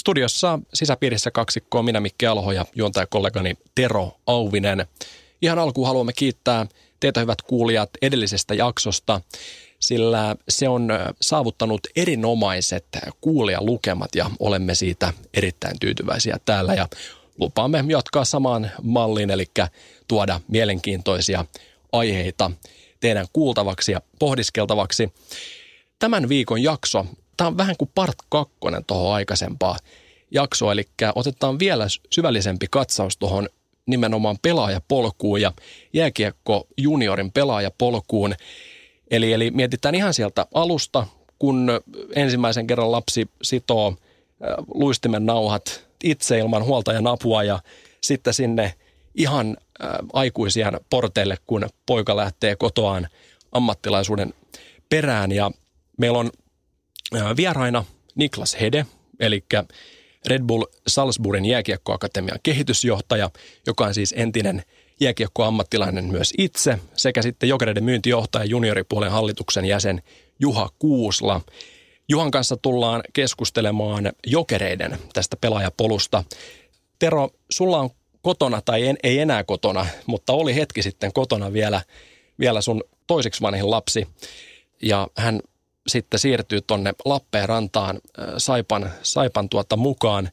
Studiossa sisäpiirissä kaksikkoa minä Mikki Alho ja juontajakollegani Tero Auvinen. Ihan alkuun haluamme kiittää teitä hyvät kuulijat edellisestä jaksosta, sillä se on saavuttanut erinomaiset kuulijalukemat ja olemme siitä erittäin tyytyväisiä täällä ja lupaamme jatkaa samaan malliin, eli tuoda mielenkiintoisia aiheita teidän kuultavaksi ja pohdiskeltavaksi. Tämän viikon jakso tämä on vähän kuin part kakkonen tuohon aikaisempaa jaksoa, eli otetaan vielä syvällisempi katsaus tuohon nimenomaan pelaajapolkuun ja jääkiekko juniorin pelaajapolkuun. Eli, eli mietitään ihan sieltä alusta, kun ensimmäisen kerran lapsi sitoo äh, luistimen nauhat itse ilman huoltajan apua ja sitten sinne ihan äh, aikuisien porteille, kun poika lähtee kotoaan ammattilaisuuden perään. Ja meillä on Vieraina Niklas Hede, eli Red Bull Salzburgin jääkiekkoakatemian kehitysjohtaja, joka on siis entinen jääkiekkoammattilainen myös itse, sekä sitten Jokereiden myyntijohtaja junioripuolen hallituksen jäsen Juha Kuusla. Juhan kanssa tullaan keskustelemaan Jokereiden tästä pelaajapolusta. Tero, sulla on kotona, tai en, ei enää kotona, mutta oli hetki sitten kotona vielä, vielä sun toiseksi vanhin lapsi. Ja hän sitten siirtyy tuonne Lappeenrantaan Saipan, Saipan tuota mukaan.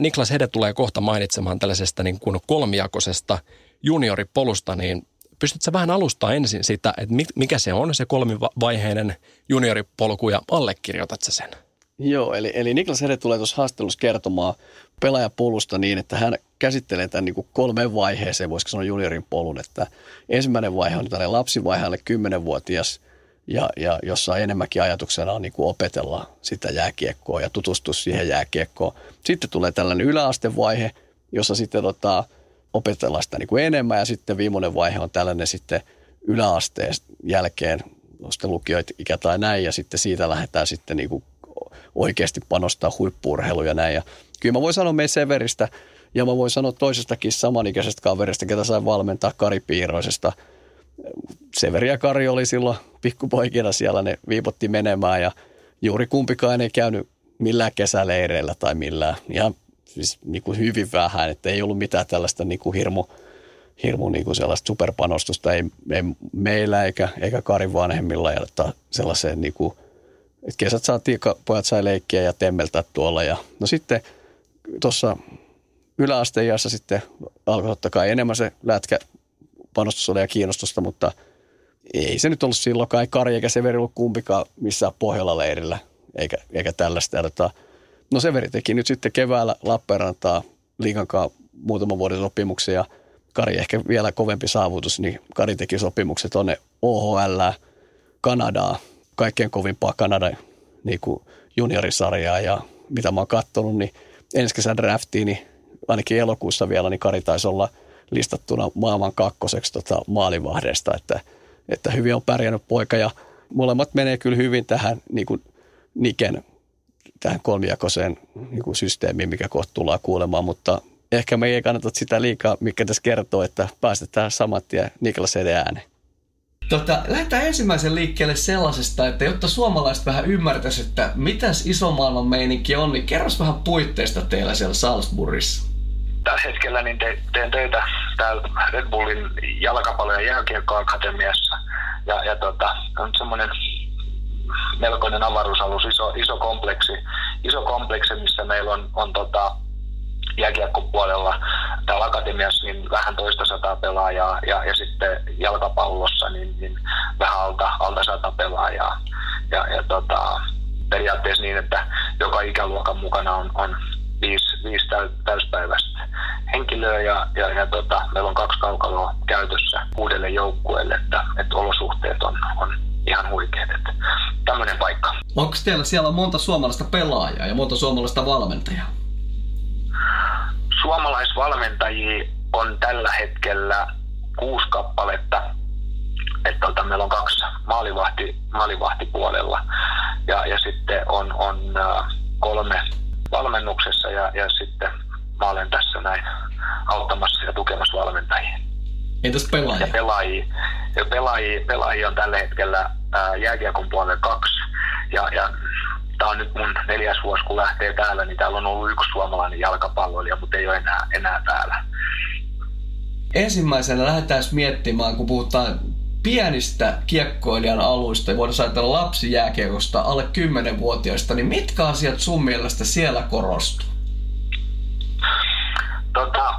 Niklas Hede tulee kohta mainitsemaan tällaisesta niin kuin kolmijakoisesta junioripolusta, niin pystytkö vähän alustaa ensin sitä, että mikä se on se kolmivaiheinen junioripolku ja allekirjoitat sen? Joo, eli, eli Niklas Hede tulee tuossa haastattelussa kertomaan pelaajapolusta niin, että hän käsittelee tämän niin kuin kolmeen vaiheeseen, voisiko sanoa juniorin polun, että ensimmäinen vaihe on tällainen lapsivaihe, alle 10-vuotias – ja, ja jossa enemmänkin ajatuksena on niin kuin opetella sitä jääkiekkoa ja tutustua siihen jääkiekkoon. Sitten tulee tällainen yläastevaihe, jossa sitten tota, opetellaan sitä niin kuin enemmän ja sitten viimeinen vaihe on tällainen sitten yläasteen jälkeen, sitten lukijoit ikä tai näin ja sitten siitä lähdetään sitten niin kuin oikeasti panostaa huippuurheiluja ja näin. Ja kyllä mä voin sanoa meidän Severistä ja mä voin sanoa toisestakin samanikäisestä kaverista, ketä sain valmentaa Kari Piiroisesta – Severi ja Kari oli silloin pikkupoikina siellä, ne viipotti menemään ja juuri kumpikaan ei käynyt millään kesäleireillä tai millään. Ihan siis niin kuin hyvin vähän, että ei ollut mitään tällaista niin kuin hirmu, hirmu niin kuin sellaista superpanostusta, ei, ei meillä eikä, eikä Karin vanhemmilla, ja sellaiseen niin kuin, että kesät saatiin, pojat sai leikkiä ja temmeltää tuolla. Ja, no sitten tuossa yläasteiässä sitten alkoi totta kai enemmän se lätkä panostusta ja kiinnostusta, mutta ei se nyt ollut silloinkaan, ei Kari eikä Severi ollut kumpikaan missään Pohjola-leirillä, eikä, eikä tällaista. Ja tota, no Severi teki nyt sitten keväällä Lappeenrantaa liikankaan muutaman vuoden sopimuksia ja Kari ehkä vielä kovempi saavutus, niin Kari teki sopimukset tuonne OHL, Kanadaa, kaikkein kovimpaa Kanadan niin juniorisarjaa ja mitä mä oon katsonut, niin ensi kesän draftiin, niin ainakin elokuussa vielä, niin Kari taisi olla – listattuna maailman kakkoseksi tota maalivahdesta, että, että hyvin on pärjännyt poika ja molemmat menee kyllä hyvin tähän niin kuin Niken tähän kolmijakoiseen niin kuin systeemiin, mikä kohta tullaan kuulemaan, mutta ehkä me ei kannata sitä liikaa, mikä tässä kertoo, että päästetään samat tien Niklas ääneen. Tota, lähdetään ensimmäisen liikkeelle sellaisesta, että jotta suomalaiset vähän ymmärtäisivät, että mitäs iso maailman meininki on, niin kerros vähän puitteista teillä siellä Salzburgissa tällä hetkellä niin te, teen töitä täällä Red Bullin jalkapallo- ja jääkiekkoakatemiassa. Ja, ja tota, on semmoinen melkoinen avaruusalus, iso, iso kompleksi, iso kompleksi, missä meillä on, on tota, jääkiekkopuolella täällä akatemiassa niin vähän toista sataa pelaajaa ja, ja sitten jalkapallossa niin, niin vähän alta, alta sata pelaajaa. Ja, ja tota, periaatteessa niin, että joka ikäluokan mukana on, on viisi, viisi täyspäiväistä henkilöä ja, ja, ja tota, meillä on kaksi kaukaloa käytössä uudelle joukkueelle, että, että olosuhteet on, on ihan huikeat. Että tämmöinen paikka. Onko teillä siellä monta suomalaista pelaajaa ja monta suomalaista valmentajaa? suomalaisvalmentajia on tällä hetkellä kuusi kappaletta. Että tota, meillä on kaksi maalivahti, maalivahtipuolella ja, ja sitten on, on äh, kolme valmennuksessa ja, ja sitten mä olen tässä näin auttamassa ja tukemassa valmentajia. Entäs pelaajia? Ja pelaajia, ja pelaajia, pelaajia on tällä hetkellä ää, jääkiekon puolella kaksi. Ja, ja tämä on nyt mun neljäs vuosi, kun lähtee täällä, niin täällä on ollut yksi suomalainen jalkapalloilija, mutta ei ole enää, enää täällä. Ensimmäisenä lähdetään miettimään, kun puhutaan pienistä kiekkoilijan aluista, voidaan ajatella lapsijääkiekosta alle 10-vuotiaista, niin mitkä asiat sun mielestä siellä korostuu? Tota,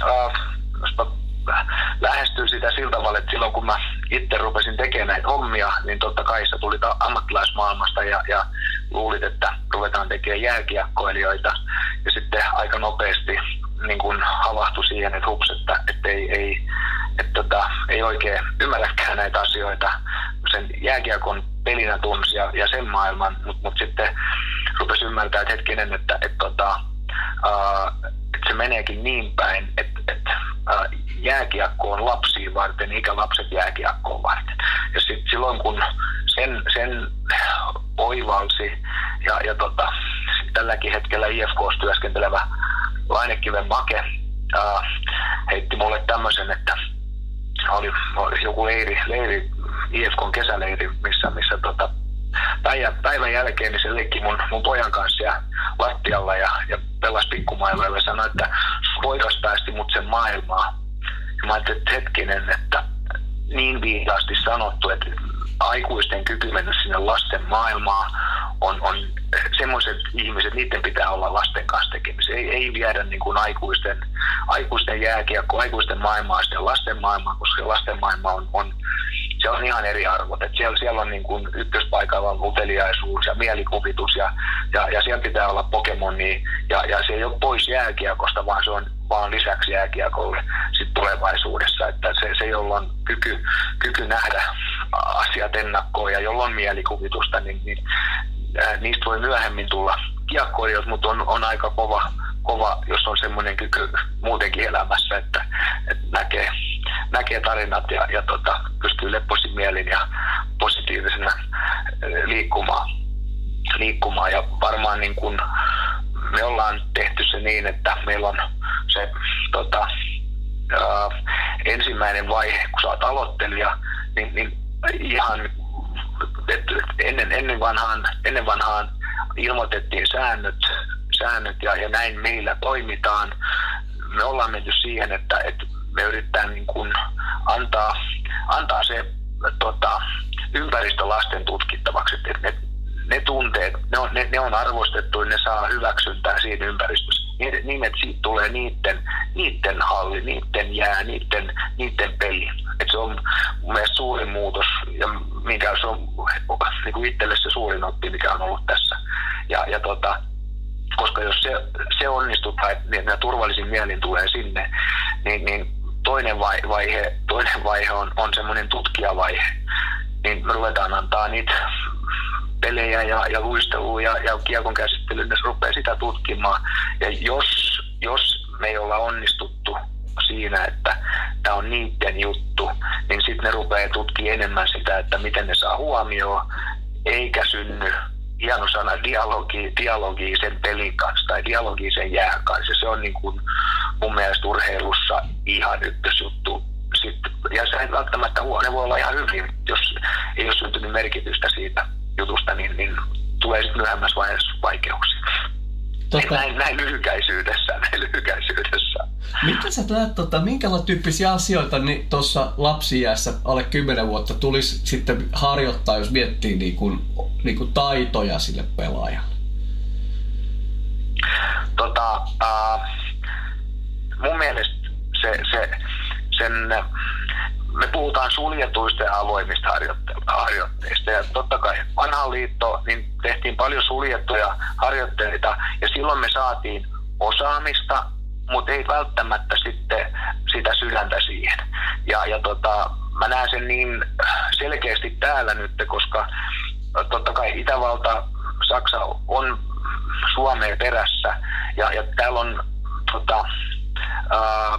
äh, lähestyy sitä sillä tavalla, että silloin kun mä itse rupesin tekemään näitä hommia, niin totta kai se tuli ammattilaismaailmasta ja, ja luulit, että ruvetaan tekemään jääkiekkoilijoita. Ja sitten aika nopeasti niin kun havahtui siihen, että hups, että, että ei, ei, että tota, ei oikein ymmärräkään näitä asioita. Sen jääkiekon pelinä tunsi ja, ja sen maailman, mutta mut sitten rupesi ymmärtää, että hetkinen, että, että, että, tota, että, että se meneekin niin päin, että, että jääkiekko on lapsiin varten, eikä lapset jääkiekkoon varten. Ja sit silloin kun sen, sen oivalsi ja, ja tota, tälläkin hetkellä IFK työskentelevä Lainekiven Make ää, heitti mulle tämmöisen, että oli, joku leiri, leiri IFKn kesäleiri, missä, missä tota, päivän, päivän jälkeen niin se leikki mun, mun pojan kanssa ja lattialla ja, ja pelasi pikkumailoilla ja sanoi, että poikas päästi mut sen maailmaa. Ja mä ajattelin, että hetkinen, että niin viisaasti sanottu, että aikuisten kyky mennä sinne lasten maailmaan on, on semmoiset ihmiset, niiden pitää olla lasten kanssa tekemisissä. Ei, ei viedä niin kuin aikuisten, aikuisten jääkiekko, aikuisten maailmaa sitten lasten maailmaa, koska lasten maailma on, on se on ihan eri arvot. Et siellä, siellä on niin kuin ykköspaikalla on uteliaisuus ja mielikuvitus ja, ja, ja siellä pitää olla Pokemoni ja, ja se ei ole pois jääkiekosta, vaan se on vaan lisäksi jääkiekolle sit tulevaisuudessa, että se, se jolla on kyky, kyky nähdä asiat ennakkoon ja jolla on mielikuvitusta, niin, niin niistä voi myöhemmin tulla kiekkoilijat, mutta on, on aika kova, kova, jos on semmoinen kyky muutenkin elämässä, että, että näkee, näkee tarinat ja, ja tota, pystyy leppoisin mielin ja positiivisena liikkumaan. liikkumaan. Ja varmaan niin kun me ollaan tehty se niin, että meillä on se tota, ää, ensimmäinen vaihe, kun sä oot aloittelija, niin, niin ihan että ennen, ennen, vanhaan, ennen vanhaan ilmoitettiin säännöt, säännöt ja, ja näin meillä toimitaan. Me ollaan menty siihen, että, että me yritetään niin kuin antaa, antaa se tota, ympäristö lasten tutkittavaksi, että ne, ne tunteet, ne on, ne, ne on arvostettu ja ne saa hyväksyntää siinä ympäristössä. Niin, niin että siitä tulee niiden, niiden halli, niiden jää, niiden, niiden peli. Et se on mun mielestä suurin muutos ja mikä se on niin kuin itselle se suurin oppi, mikä on ollut tässä. Ja, ja tota, koska jos se, se onnistuu tai ne turvallisin mielin tulee sinne, niin, niin toinen vaihe, toinen vaihe on, on semmoinen tutkijavaihe. Niin me ruvetaan antaa niitä pelejä ja, ja luistelua ja, ja kiekon käsittelyä, ne rupeaa sitä tutkimaan. Ja jos, jos me ei olla onnistuttu siinä, että tämä on niiden juttu, niin sitten ne rupeaa tutkimaan enemmän sitä, että miten ne saa huomioon, eikä synny hieno sana dialogi, dialogi sen pelin kanssa tai dialogi sen jään kanssa. Se on niin kuin mun mielestä urheilussa ihan ykkösjuttu. Sitten, ja se ei välttämättä huo, ne voi olla ihan hyvin, jos ei ole syntynyt merkitystä siitä jutusta, niin, niin tulee sitten myöhemmässä vaiheessa vaikeuksia. Totta. Näin, näin lyhykäisyydessä, näin lyhykäisyydessä. Mitä sä näet, tota, minkälaisia tyyppisiä asioita niin tuossa lapsijäässä alle 10 vuotta tulisi sitten harjoittaa, jos miettii niin kuin, niin kuin taitoja sille pelaajalle? Tota, uh, mun mielestä se, se, sen me puhutaan suljetuista ja avoimista harjoitteista. Ja totta kai vanhaan liitto niin tehtiin paljon suljettuja harjoitteita ja silloin me saatiin osaamista, mutta ei välttämättä sitten sitä sydäntä siihen. Ja, ja tota, mä näen sen niin selkeästi täällä nyt, koska totta kai Itävalta, Saksa on Suomeen perässä ja, ja täällä on tota, ää,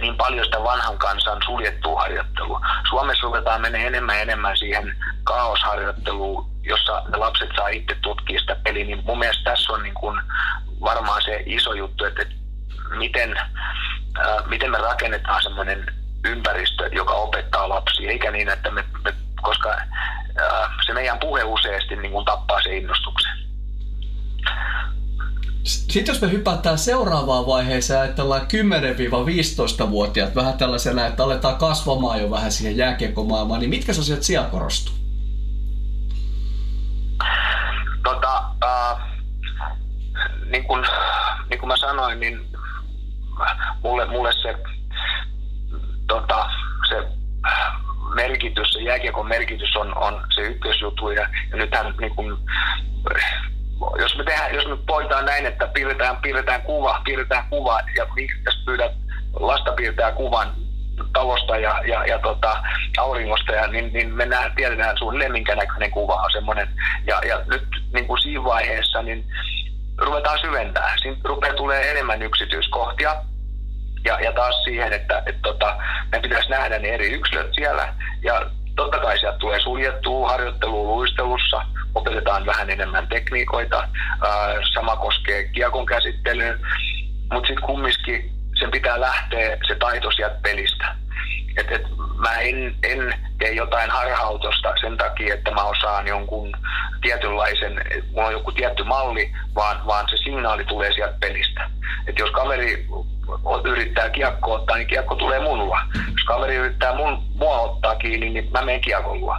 niin paljon sitä vanhan kansan suljettua harjoittelua. Suomessa ruvetaan menee enemmän ja enemmän siihen kaosharjoitteluun, jossa ne lapset saa itse tutkia sitä peliä. Niin mun mielestä tässä on niin kuin varmaan se iso juttu, että, miten, ää, miten me rakennetaan semmoinen ympäristö, joka opettaa lapsia, eikä niin, että me, me koska ää, se meidän puhe useasti niin kuin tappaa se innostuksen. Sitten jos me hypätään seuraavaan vaiheeseen, ajatellaan 10-15-vuotiaat vähän tällaisena, että aletaan kasvamaan jo vähän siihen jääkiekkomaailmaan, niin mitkä asiat siellä korostuu? Tota, äh, niin, kuin, niin kuin mä sanoin, niin mulle, mulle se, tota, se merkitys, se jääkiekon merkitys on, on se ykkösjuttu ja, ja nythän niin kuin, jos me, tehdään, jos me poitaan näin, että piirretään, piirretään kuva, piirretään kuva ja jos pyydät lasta piirtää kuvan talosta ja, ja, ja tota, auringosta, ja, niin, niin me nähdään, tiedetään suunnilleen minkä näköinen kuva on semmoinen. Ja, ja nyt niin kuin siinä vaiheessa niin ruvetaan syventää. Siinä rupeaa tulee enemmän yksityiskohtia. Ja, ja taas siihen, että et, tota, me pitäisi nähdä ne eri yksilöt siellä. Ja totta kai sieltä tulee suljettua harjoittelua luistelussa, opetetaan vähän enemmän tekniikoita. Sama koskee kiekon käsittelyyn, mutta sitten kumminkin sen pitää lähteä se taito sieltä pelistä. Et, et mä en, en tee jotain harhautosta sen takia, että mä osaan jonkun tietynlaisen, mulla on joku tietty malli, vaan, vaan se signaali tulee sieltä pelistä. Et jos kaveri yrittää kiekko ottaa, niin kiekko tulee mulla. Jos kaveri yrittää mun, mua ottaa kiinni, niin mä menen kiekon luo.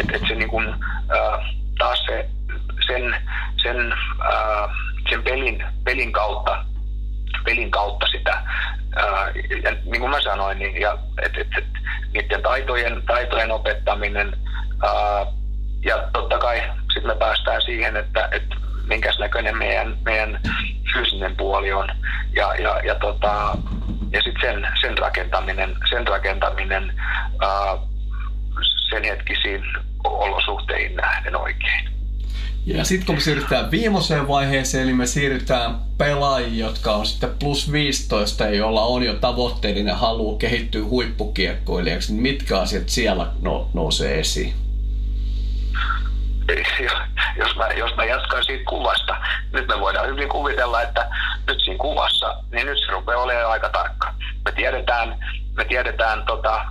Et, et se niin kun, äh, taas se, sen, sen, äh, sen pelin, pelin kautta pelin kautta sitä. Ää, ja niin kuin mä sanoin, niin, ja, et, et, et, niiden taitojen, taitojen opettaminen ää, ja totta kai sitten me päästään siihen, että, että minkäs näköinen meidän, meidän fyysinen puoli on ja, ja, ja, tota, ja sitten sen, sen rakentaminen, sen rakentaminen ää, sen hetkisiin olosuhteihin nähden oikein. Ja sitten kun me siirrytään viimeiseen vaiheeseen, eli me siirrytään pelaajia, jotka on sitten plus 15, joilla on jo tavoitteellinen halu kehittyä huippukiekkoilijaksi, niin mitkä asiat siellä no, nousee esiin? Jos mä, jos mä jatkan siitä kuvasta, nyt me voidaan hyvin kuvitella, että nyt siinä kuvassa, niin nyt se rupeaa olemaan aika tarkka. Me tiedetään, me tiedetään tota,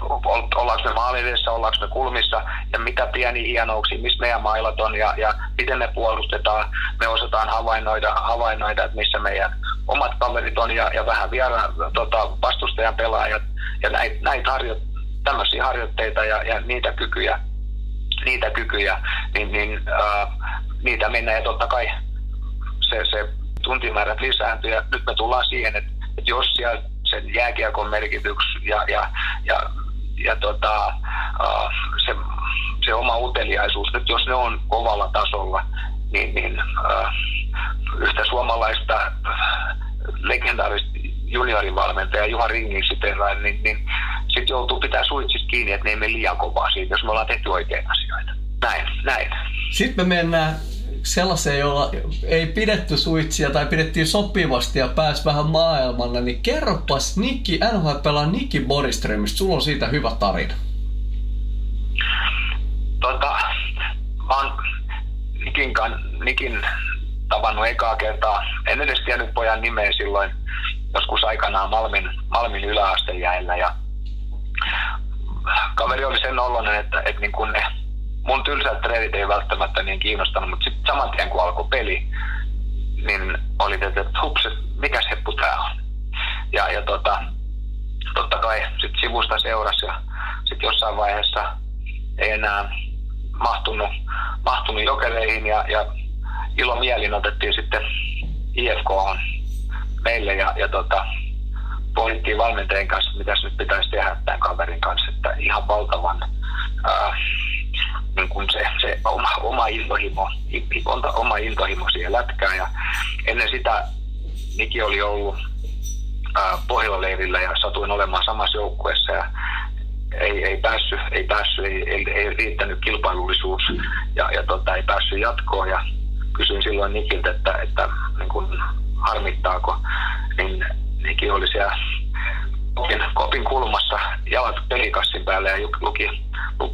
ollaanko me maalin edessä, ollaanko me kulmissa ja mitä pieni hienouksia, missä meidän mailat on ja, ja miten me puolustetaan. Me osataan havainnoida, havainnoida että missä meidän omat kaverit on ja, ja vähän vielä tota, vastustajan pelaajat ja näitä näit harjo, tämmöisiä harjoitteita ja, ja niitä kykyjä, niitä kykyjä niin, niin äh, niitä mennään ja totta kai se, se tuntimäärät lisääntyy ja nyt me tullaan siihen, että, että jos siellä sen jääkiekon merkitys ja, ja, ja ja tota, uh, se, se oma uteliaisuus, että jos ne on kovalla tasolla, niin, niin uh, yhtä suomalaista legendaarista juniorivalmentaja Juha Ringin siteraan, niin, niin sitten joutuu pitää suitsista kiinni, että ne ei mene liian kovaa siitä, jos me ollaan tehty oikein asioita. Näin, näin. Sitten me mennään sellaiseen, jolla ei pidetty suitsia tai pidettiin sopivasti ja pääsi vähän maailmalle, niin kerropas Nikki, NHL pelaa Nikki Boriströmistä, sulla on siitä hyvä tarina. Tota, mä oon Nikin, Nikin tavannut ekaa kertaa. En edes tiennyt pojan nimeä silloin joskus aikanaan Malmin, Malmin yläastejäillä ja kaveri oli sen oloinen, että, että niin kun ne mun tylsät treenit ei välttämättä niin kiinnostanut, mutta sitten saman tien kun alkoi peli, niin oli että hups, mikä heppu tää on. Ja, ja tota, totta kai sitten sivusta seurasi ja sitten jossain vaiheessa ei enää mahtunut, mahtunut jokereihin ja, ja mielin otettiin sitten IFK on meille ja, ja tota, pohdittiin valmentajien kanssa, mitä nyt pitäisi tehdä tämän kaverin kanssa, että ihan valtavan ää, niin kuin se, se oma, oma intohimo, oma intohimo siihen lätkään. Ja ennen sitä Niki oli ollut Pohjola-leirillä ja satuin olemaan samassa joukkueessa ja ei, ei päässyt, ei, päässyt ei, ei, ei riittänyt kilpailullisuus ja, ja tota, ei päässyt jatkoon ja kysyin silloin Nikiltä, että, että niin kun harmi, alkoi, niin Niki oli siellä kopin, kopin kulmassa jalat pelikassin päälle ja luki,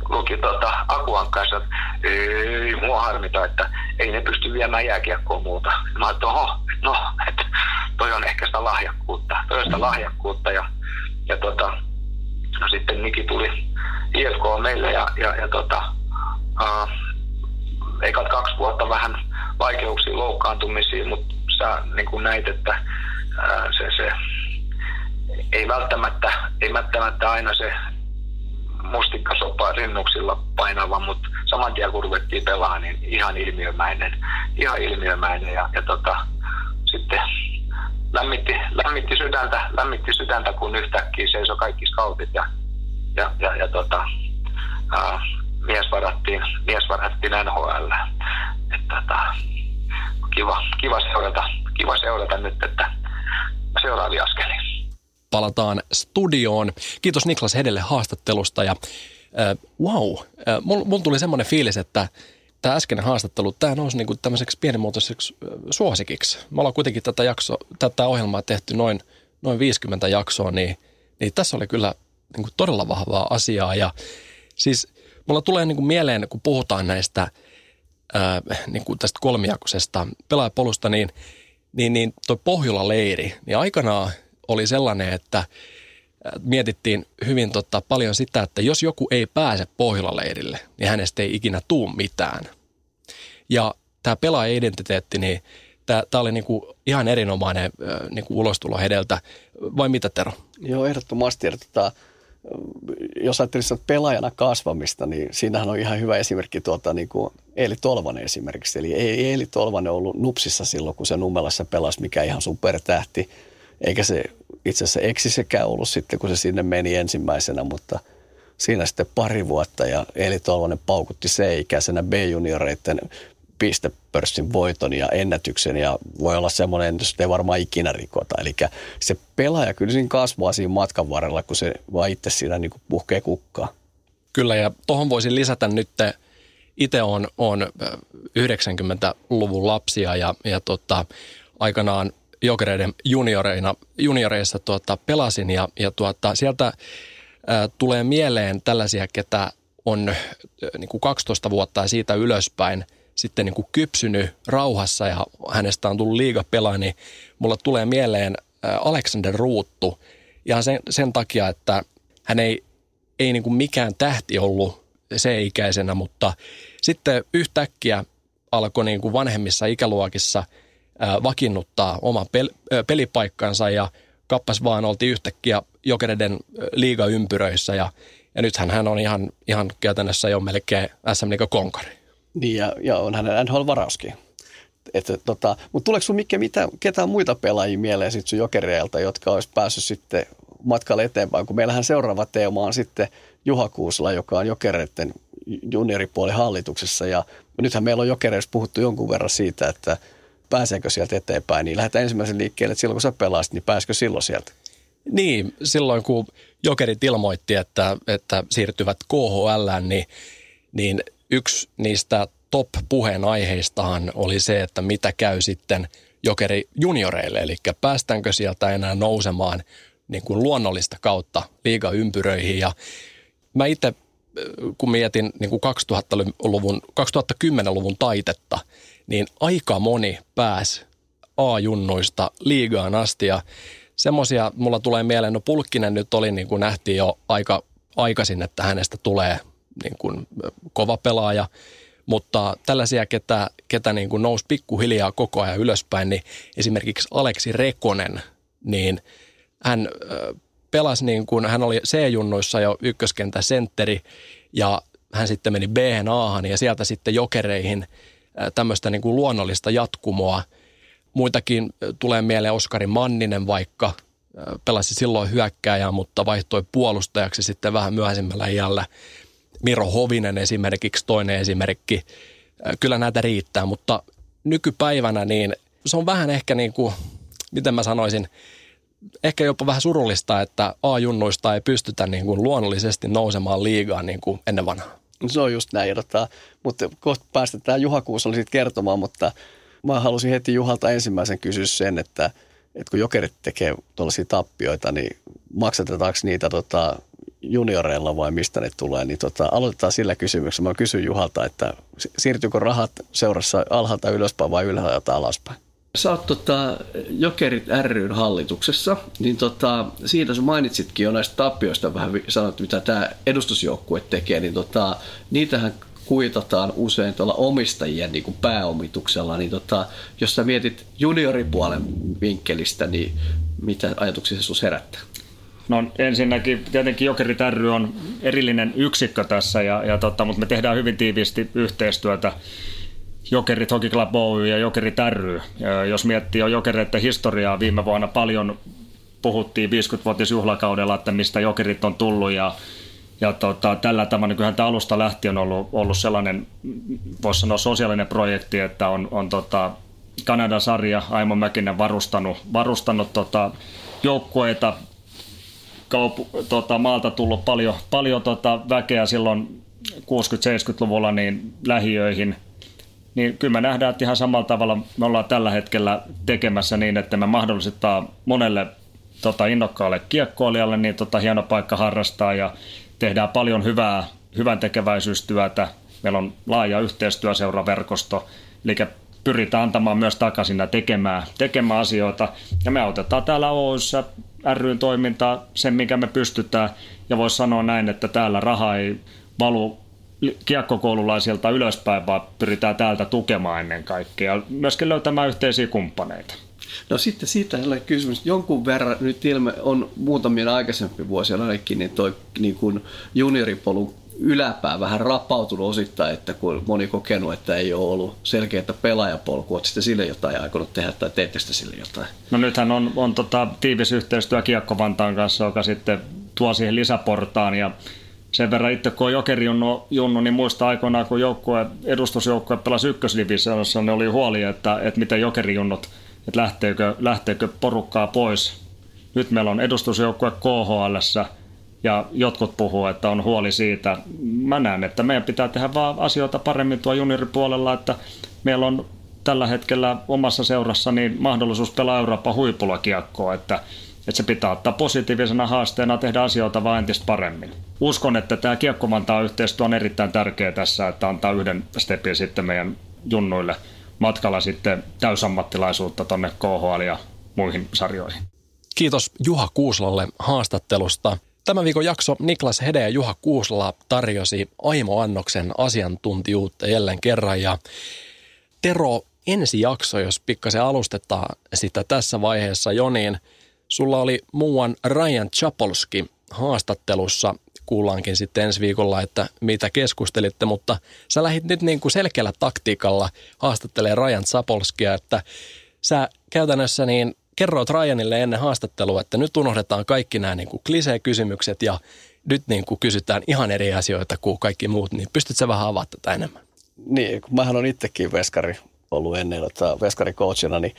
luki tota, akuankkaansa, että ei mua harmita, että ei ne pysty viemään jääkiekkoa muuta. Mä ajattelin, oho, no, että toi on ehkä sitä lahjakkuutta, toi on sitä lahjakkuutta ja, ja tota, no sitten Niki tuli IFK meille ja, ja, ja tota, uh, eikä kaksi vuotta vähän vaikeuksia, loukkaantumisia, mutta sä niin näit, että ää, se, se ei välttämättä, ei välttämättä aina se mustikkasoppaa rinnuksilla painava, mutta saman tien kun ruvettiin pelaamaan, niin ihan ilmiömäinen, ihan ilmiömäinen ja, ja tota, sitten lämmitti, lämmitti, sydäntä, lämmitti sydäntä, kun yhtäkkiä seisoi kaikki scoutit ja, ja, ja, ja tota, ää, mies varattiin, mies varattiin NHL. Että, tota, kiva, kiva, seurata, kiva seurata nyt, että seuraavia askelia. Palataan studioon. Kiitos Niklas Hedelle haastattelusta ja äh, wow, äh, mulla mul tuli semmoinen fiilis, että tämä äskeinen haastattelu, tämä nousi niinku tämmöiseksi pienimuotoiseksi suosikiksi. Me ollaan kuitenkin tätä, jakso, tätä ohjelmaa tehty noin, noin 50 jaksoa, niin, niin tässä oli kyllä niinku todella vahvaa asiaa. Ja siis mulla tulee niinku mieleen, kun puhutaan näistä ää, niinku tästä kolmijakoisesta pelaajapolusta, niin, niin, niin toi Pohjola-leiri, niin aikanaan oli sellainen, että mietittiin hyvin tota, paljon sitä, että jos joku ei pääse Pohjola-leirille, niin hänestä ei ikinä tuu mitään. Ja tämä pelaaja-identiteetti, niin tämä oli niinku ihan erinomainen niinku ulostulo hedeltä. Vai mitä Tero? Joo, ehdottomasti. Tota, jos ajattelisi pelaajana kasvamista, niin siinähän on ihan hyvä esimerkki tuota, niin kuin Eeli Tolvanen esimerkiksi. Eli Eeli Tolvanen ollut nupsissa silloin, kun se Nummelassa pelasi, mikä ihan supertähti. Eikä se itse asiassa eksisekään ollut sitten, kun se sinne meni ensimmäisenä, mutta siinä sitten pari vuotta ja Eli Tolvanen paukutti C-ikäisenä B-junioreiden pistepörssin voiton ja ennätyksen ja voi olla semmoinen että ei varmaan ikinä rikota. Eli se pelaaja kyllä siinä kasvaa siinä matkan varrella, kun se vaan itse siinä niin puhkee kukkaa. Kyllä ja tuohon voisin lisätä nyt, itse on, on 90-luvun lapsia ja, ja tota, aikanaan jokereiden junioreina, junioreissa tuota, pelasin ja, ja tuota, sieltä ää, tulee mieleen tällaisia, ketä on ää, niin kuin 12 vuotta ja siitä ylöspäin sitten niin kuin kypsynyt rauhassa ja hänestä on tullut liigapelaaja, niin mulla tulee mieleen ää, Alexander Ruuttu. Ihan sen, sen takia, että hän ei, ei niin kuin mikään tähti ollut se-ikäisenä, mutta sitten yhtäkkiä alkoi niin kuin vanhemmissa ikäluokissa – vakiinnuttaa oman pel- pelipaikkansa ja kappas vaan oltiin yhtäkkiä jokereiden liigaympyröissä ja, ja nythän hän on ihan, ihan käytännössä jo melkein SM Liiga konkari. Niin ja, ja on hänen NHL-varauskin. Että, tota, mutta tuleeko sinulla Mikke mitä, ketään muita pelaajia mieleen sitten sun jokereilta, jotka olisi päässyt sitten matkalle eteenpäin, kun meillähän seuraava teema on sitten Juha Kuusla, joka on jokereiden junioripuoli hallituksessa ja nythän meillä on jokereissa puhuttu jonkun verran siitä, että – pääseekö sieltä eteenpäin, niin lähdetään ensimmäisen liikkeelle, että silloin kun sä pelasit, niin pääskö silloin sieltä? Niin, silloin kun Jokerit ilmoitti, että, että siirtyvät KHL, niin, niin yksi niistä top-puheenaiheistahan oli se, että mitä käy sitten Jokeri junioreille, eli päästäänkö sieltä enää nousemaan niin kuin luonnollista kautta liigaympyröihin. Ja mä itse, kun mietin niin kuin 2000-luvun, 2010-luvun taitetta, niin aika moni pääsi A-junnuista liigaan asti. Ja semmoisia mulla tulee mieleen, no Pulkkinen nyt oli niin kuin nähtiin jo aika aikaisin, että hänestä tulee niin kuin kova pelaaja, mutta tällaisia, ketä, ketä niin kuin nousi pikkuhiljaa koko ajan ylöspäin, niin esimerkiksi Aleksi Rekonen, niin hän pelasi niin kuin, hän oli C-junnuissa jo ykköskentä sentteri ja hän sitten meni b A ja sieltä sitten jokereihin – tämmöistä niin kuin luonnollista jatkumoa. Muitakin tulee mieleen Oskari Manninen vaikka, pelasi silloin hyökkääjää, mutta vaihtoi puolustajaksi sitten vähän myöhäisemmällä iällä. Miro Hovinen esimerkiksi, toinen esimerkki. Kyllä näitä riittää, mutta nykypäivänä niin se on vähän ehkä niin kuin, miten mä sanoisin, ehkä jopa vähän surullista, että A-junnuista ei pystytä niin kuin luonnollisesti nousemaan liigaan niin kuin ennen vanhaa. Se on just näin, jota, mutta kohta päästetään Juha Kuusolle siitä kertomaan, mutta mä halusin heti Juhalta ensimmäisen kysyä sen, että että kun jokerit tekee tuollaisia tappioita, niin maksatetaanko niitä tota, junioreilla vai mistä ne tulee, niin tota, aloitetaan sillä kysymyksellä. Mä kysyn Juhalta, että siirtyykö rahat seurassa alhaalta ylöspäin vai ylhäältä alaspäin? Sä oot tota, Jokerit ryn hallituksessa, niin tota, siitä sä mainitsitkin jo näistä tappioista vähän sanot, mitä tämä edustusjoukkue tekee, niin tota, niitähän kuitataan usein tuolla omistajien niin kuin pääomituksella, niin tota, jos sä mietit junioripuolen vinkkelistä, niin mitä ajatuksia se herättää? No ensinnäkin tietenkin Jokerit ry on erillinen yksikkö tässä, ja, ja tota, mutta me tehdään hyvin tiiviisti yhteistyötä Jokerit Hockey Club Oy ja Jokerit ry. Jos miettii jo Jokereiden historiaa, viime vuonna paljon puhuttiin 50-vuotisjuhlakaudella, että mistä Jokerit on tullut ja ja tota, tällä tavalla niin kyllähän tämä alusta lähtien on ollut, ollut sellainen, voisi sanoa sosiaalinen projekti, että on, on tota, Kanadan sarja Aimo Mäkinen varustanut, varustanut tota, joukkueita, kaupu, tota, maalta tullut paljon, paljon tota, väkeä silloin 60-70-luvulla niin lähiöihin, niin kyllä me nähdään, että ihan samalla tavalla me ollaan tällä hetkellä tekemässä niin, että me mahdollistetaan monelle tota, innokkaalle kiekkoilijalle niin tota, hieno paikka harrastaa ja tehdään paljon hyvää, hyvän tekeväisyystyötä. Meillä on laaja yhteistyöseuraverkosto, eli pyritään antamaan myös takaisin ja tekemään, tekemään asioita. Ja me autetaan täällä Oyssä ryn toimintaa sen, mikä me pystytään. Ja voisi sanoa näin, että täällä raha ei valu kiekkokoululaisilta ylöspäin, vaan pyritään täältä tukemaan ennen kaikkea ja myöskin löytämään yhteisiä kumppaneita. No sitten siitä ei ole kysymys. Jonkun verran nyt ilme on muutamien aikaisempi vuosia ainakin, niin toi niin kuin junioripolun yläpää vähän rapautunut osittain, että kun moni kokenut, että ei ole ollut selkeää pelaajapolkua, että sitten sille jotain aikonut tehdä tai teette sille jotain? No nythän on, on tota, tiivis yhteistyö Kiekko Vantaan kanssa, joka sitten tuo siihen lisäportaan ja sen verran itse kun on jokeri junnu, junnu niin muista aikoinaan, kun joukkue, edustusjoukkue pelasi ykkösdivisioonassa, ne oli huoli, että, että miten jokerijunnut, että lähteekö, lähteekö porukkaa pois. Nyt meillä on edustusjoukkue KHL ja jotkut puhuu, että on huoli siitä. Mä näen, että meidän pitää tehdä vaan asioita paremmin tuo junioripuolella, että meillä on tällä hetkellä omassa seurassa niin mahdollisuus pelaa Euroopan huipulla kiekkoa, että että se pitää ottaa positiivisena haasteena tehdä asioita vain entistä paremmin. Uskon, että tämä kiekkomantaa yhteistyö on erittäin tärkeä tässä, että antaa yhden stepin sitten meidän junnuille matkalla sitten täysammattilaisuutta tonne KHL ja muihin sarjoihin. Kiitos Juha Kuuslalle haastattelusta. Tämän viikon jakso Niklas Hede ja Juha Kuusla tarjosi Aimo Annoksen asiantuntijuutta jälleen kerran ja Tero ensi jakso, jos pikkasen alustetaan sitä tässä vaiheessa Joniin – Sulla oli muuan Ryan Chapolski haastattelussa. Kuullaankin sitten ensi viikolla, että mitä keskustelitte, mutta sä lähdit nyt niin kuin selkeällä taktiikalla haastattelemaan Ryan Chapolskia, että sä käytännössä niin kerroit Ryanille ennen haastattelua, että nyt unohdetaan kaikki nämä niin kuin klisee-kysymykset ja nyt niin kuin kysytään ihan eri asioita kuin kaikki muut, niin pystyt sä vähän avaamaan tätä enemmän? Niin, kun mähän on itsekin veskari ollut ennen, että veskarikoachina, niin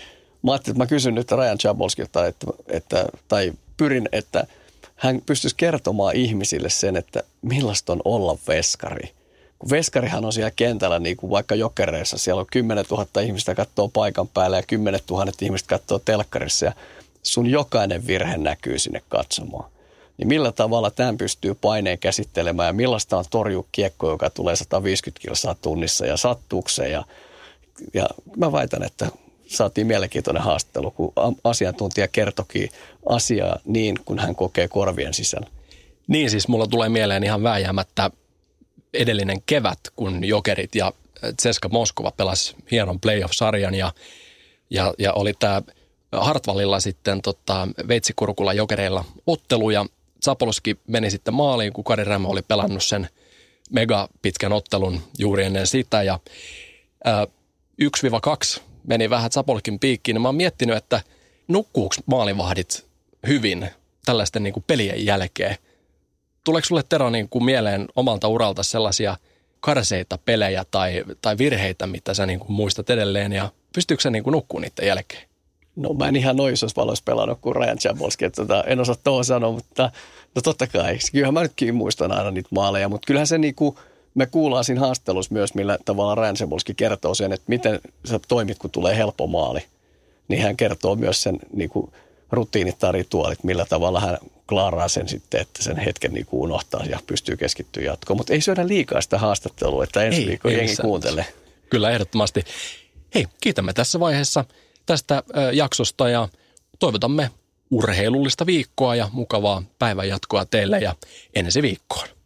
Mä ajattelin, että mä kysyn nyt Ryan Chabolskilta, että, että, tai pyrin, että hän pystyisi kertomaan ihmisille sen, että millaista on olla veskari. Kun veskarihan on siellä kentällä, niin kuin vaikka jokereissa, siellä on 10 000 ihmistä katsoo paikan päällä ja 10 000 ihmistä katsoo telkkarissa ja sun jokainen virhe näkyy sinne katsomaan. Niin millä tavalla tämän pystyy paineen käsittelemään ja millaista on torjua kiekko, joka tulee 150 kilsaa tunnissa ja sattuukseen. Ja, ja mä väitän, että saatiin mielenkiintoinen haastattelu, kun asiantuntija kertoki asiaa niin, kun hän kokee korvien sisällä. Niin siis mulla tulee mieleen ihan vääjäämättä edellinen kevät, kun Jokerit ja Ceska Moskova pelasi hienon playoff-sarjan ja, ja, ja oli tämä Hartwallilla sitten tota, Veitsikurkulla Jokereilla ottelu ja Zapolski meni sitten maaliin, kun Kari Rämä oli pelannut sen mega pitkän ottelun juuri ennen sitä ja ää, 1-2 meni vähän Zapolkin piikkiin, niin mä oon miettinyt, että nukkuuko maalivahdit hyvin tällaisten niin kuin pelien jälkeen? Tuleeko sulle Tero niin kuin mieleen omalta uralta sellaisia karseita pelejä tai, tai virheitä, mitä sä niin kuin muistat edelleen ja pystyykö sä niin kuin nukkuun niiden jälkeen? No mä en ihan noissa valoissa pelannut kuin Ryan Chabolski, että tota, en osaa tuohon sanoa, mutta no totta kai. Kyllähän mä nytkin muistan aina niitä maaleja, mutta kyllähän se niinku – me kuullaan siinä haastattelussa myös, millä tavalla Ryan kertoo sen, että miten sä toimit, kun tulee helppo maali. niin hän kertoo myös sen niin kuin rutiinit tai rituaalit, millä tavalla hän klaaraa sen sitten, että sen hetken niin kuin unohtaa ja pystyy keskittyä jatkoon. Mutta ei syödä liikaa sitä haastattelua, että ensi viikon jengi kuuntelee. Kyllä, ehdottomasti. Hei, kiitämme tässä vaiheessa tästä jaksosta ja toivotamme urheilullista viikkoa ja mukavaa päivän jatkoa teille ja ensi viikkoon.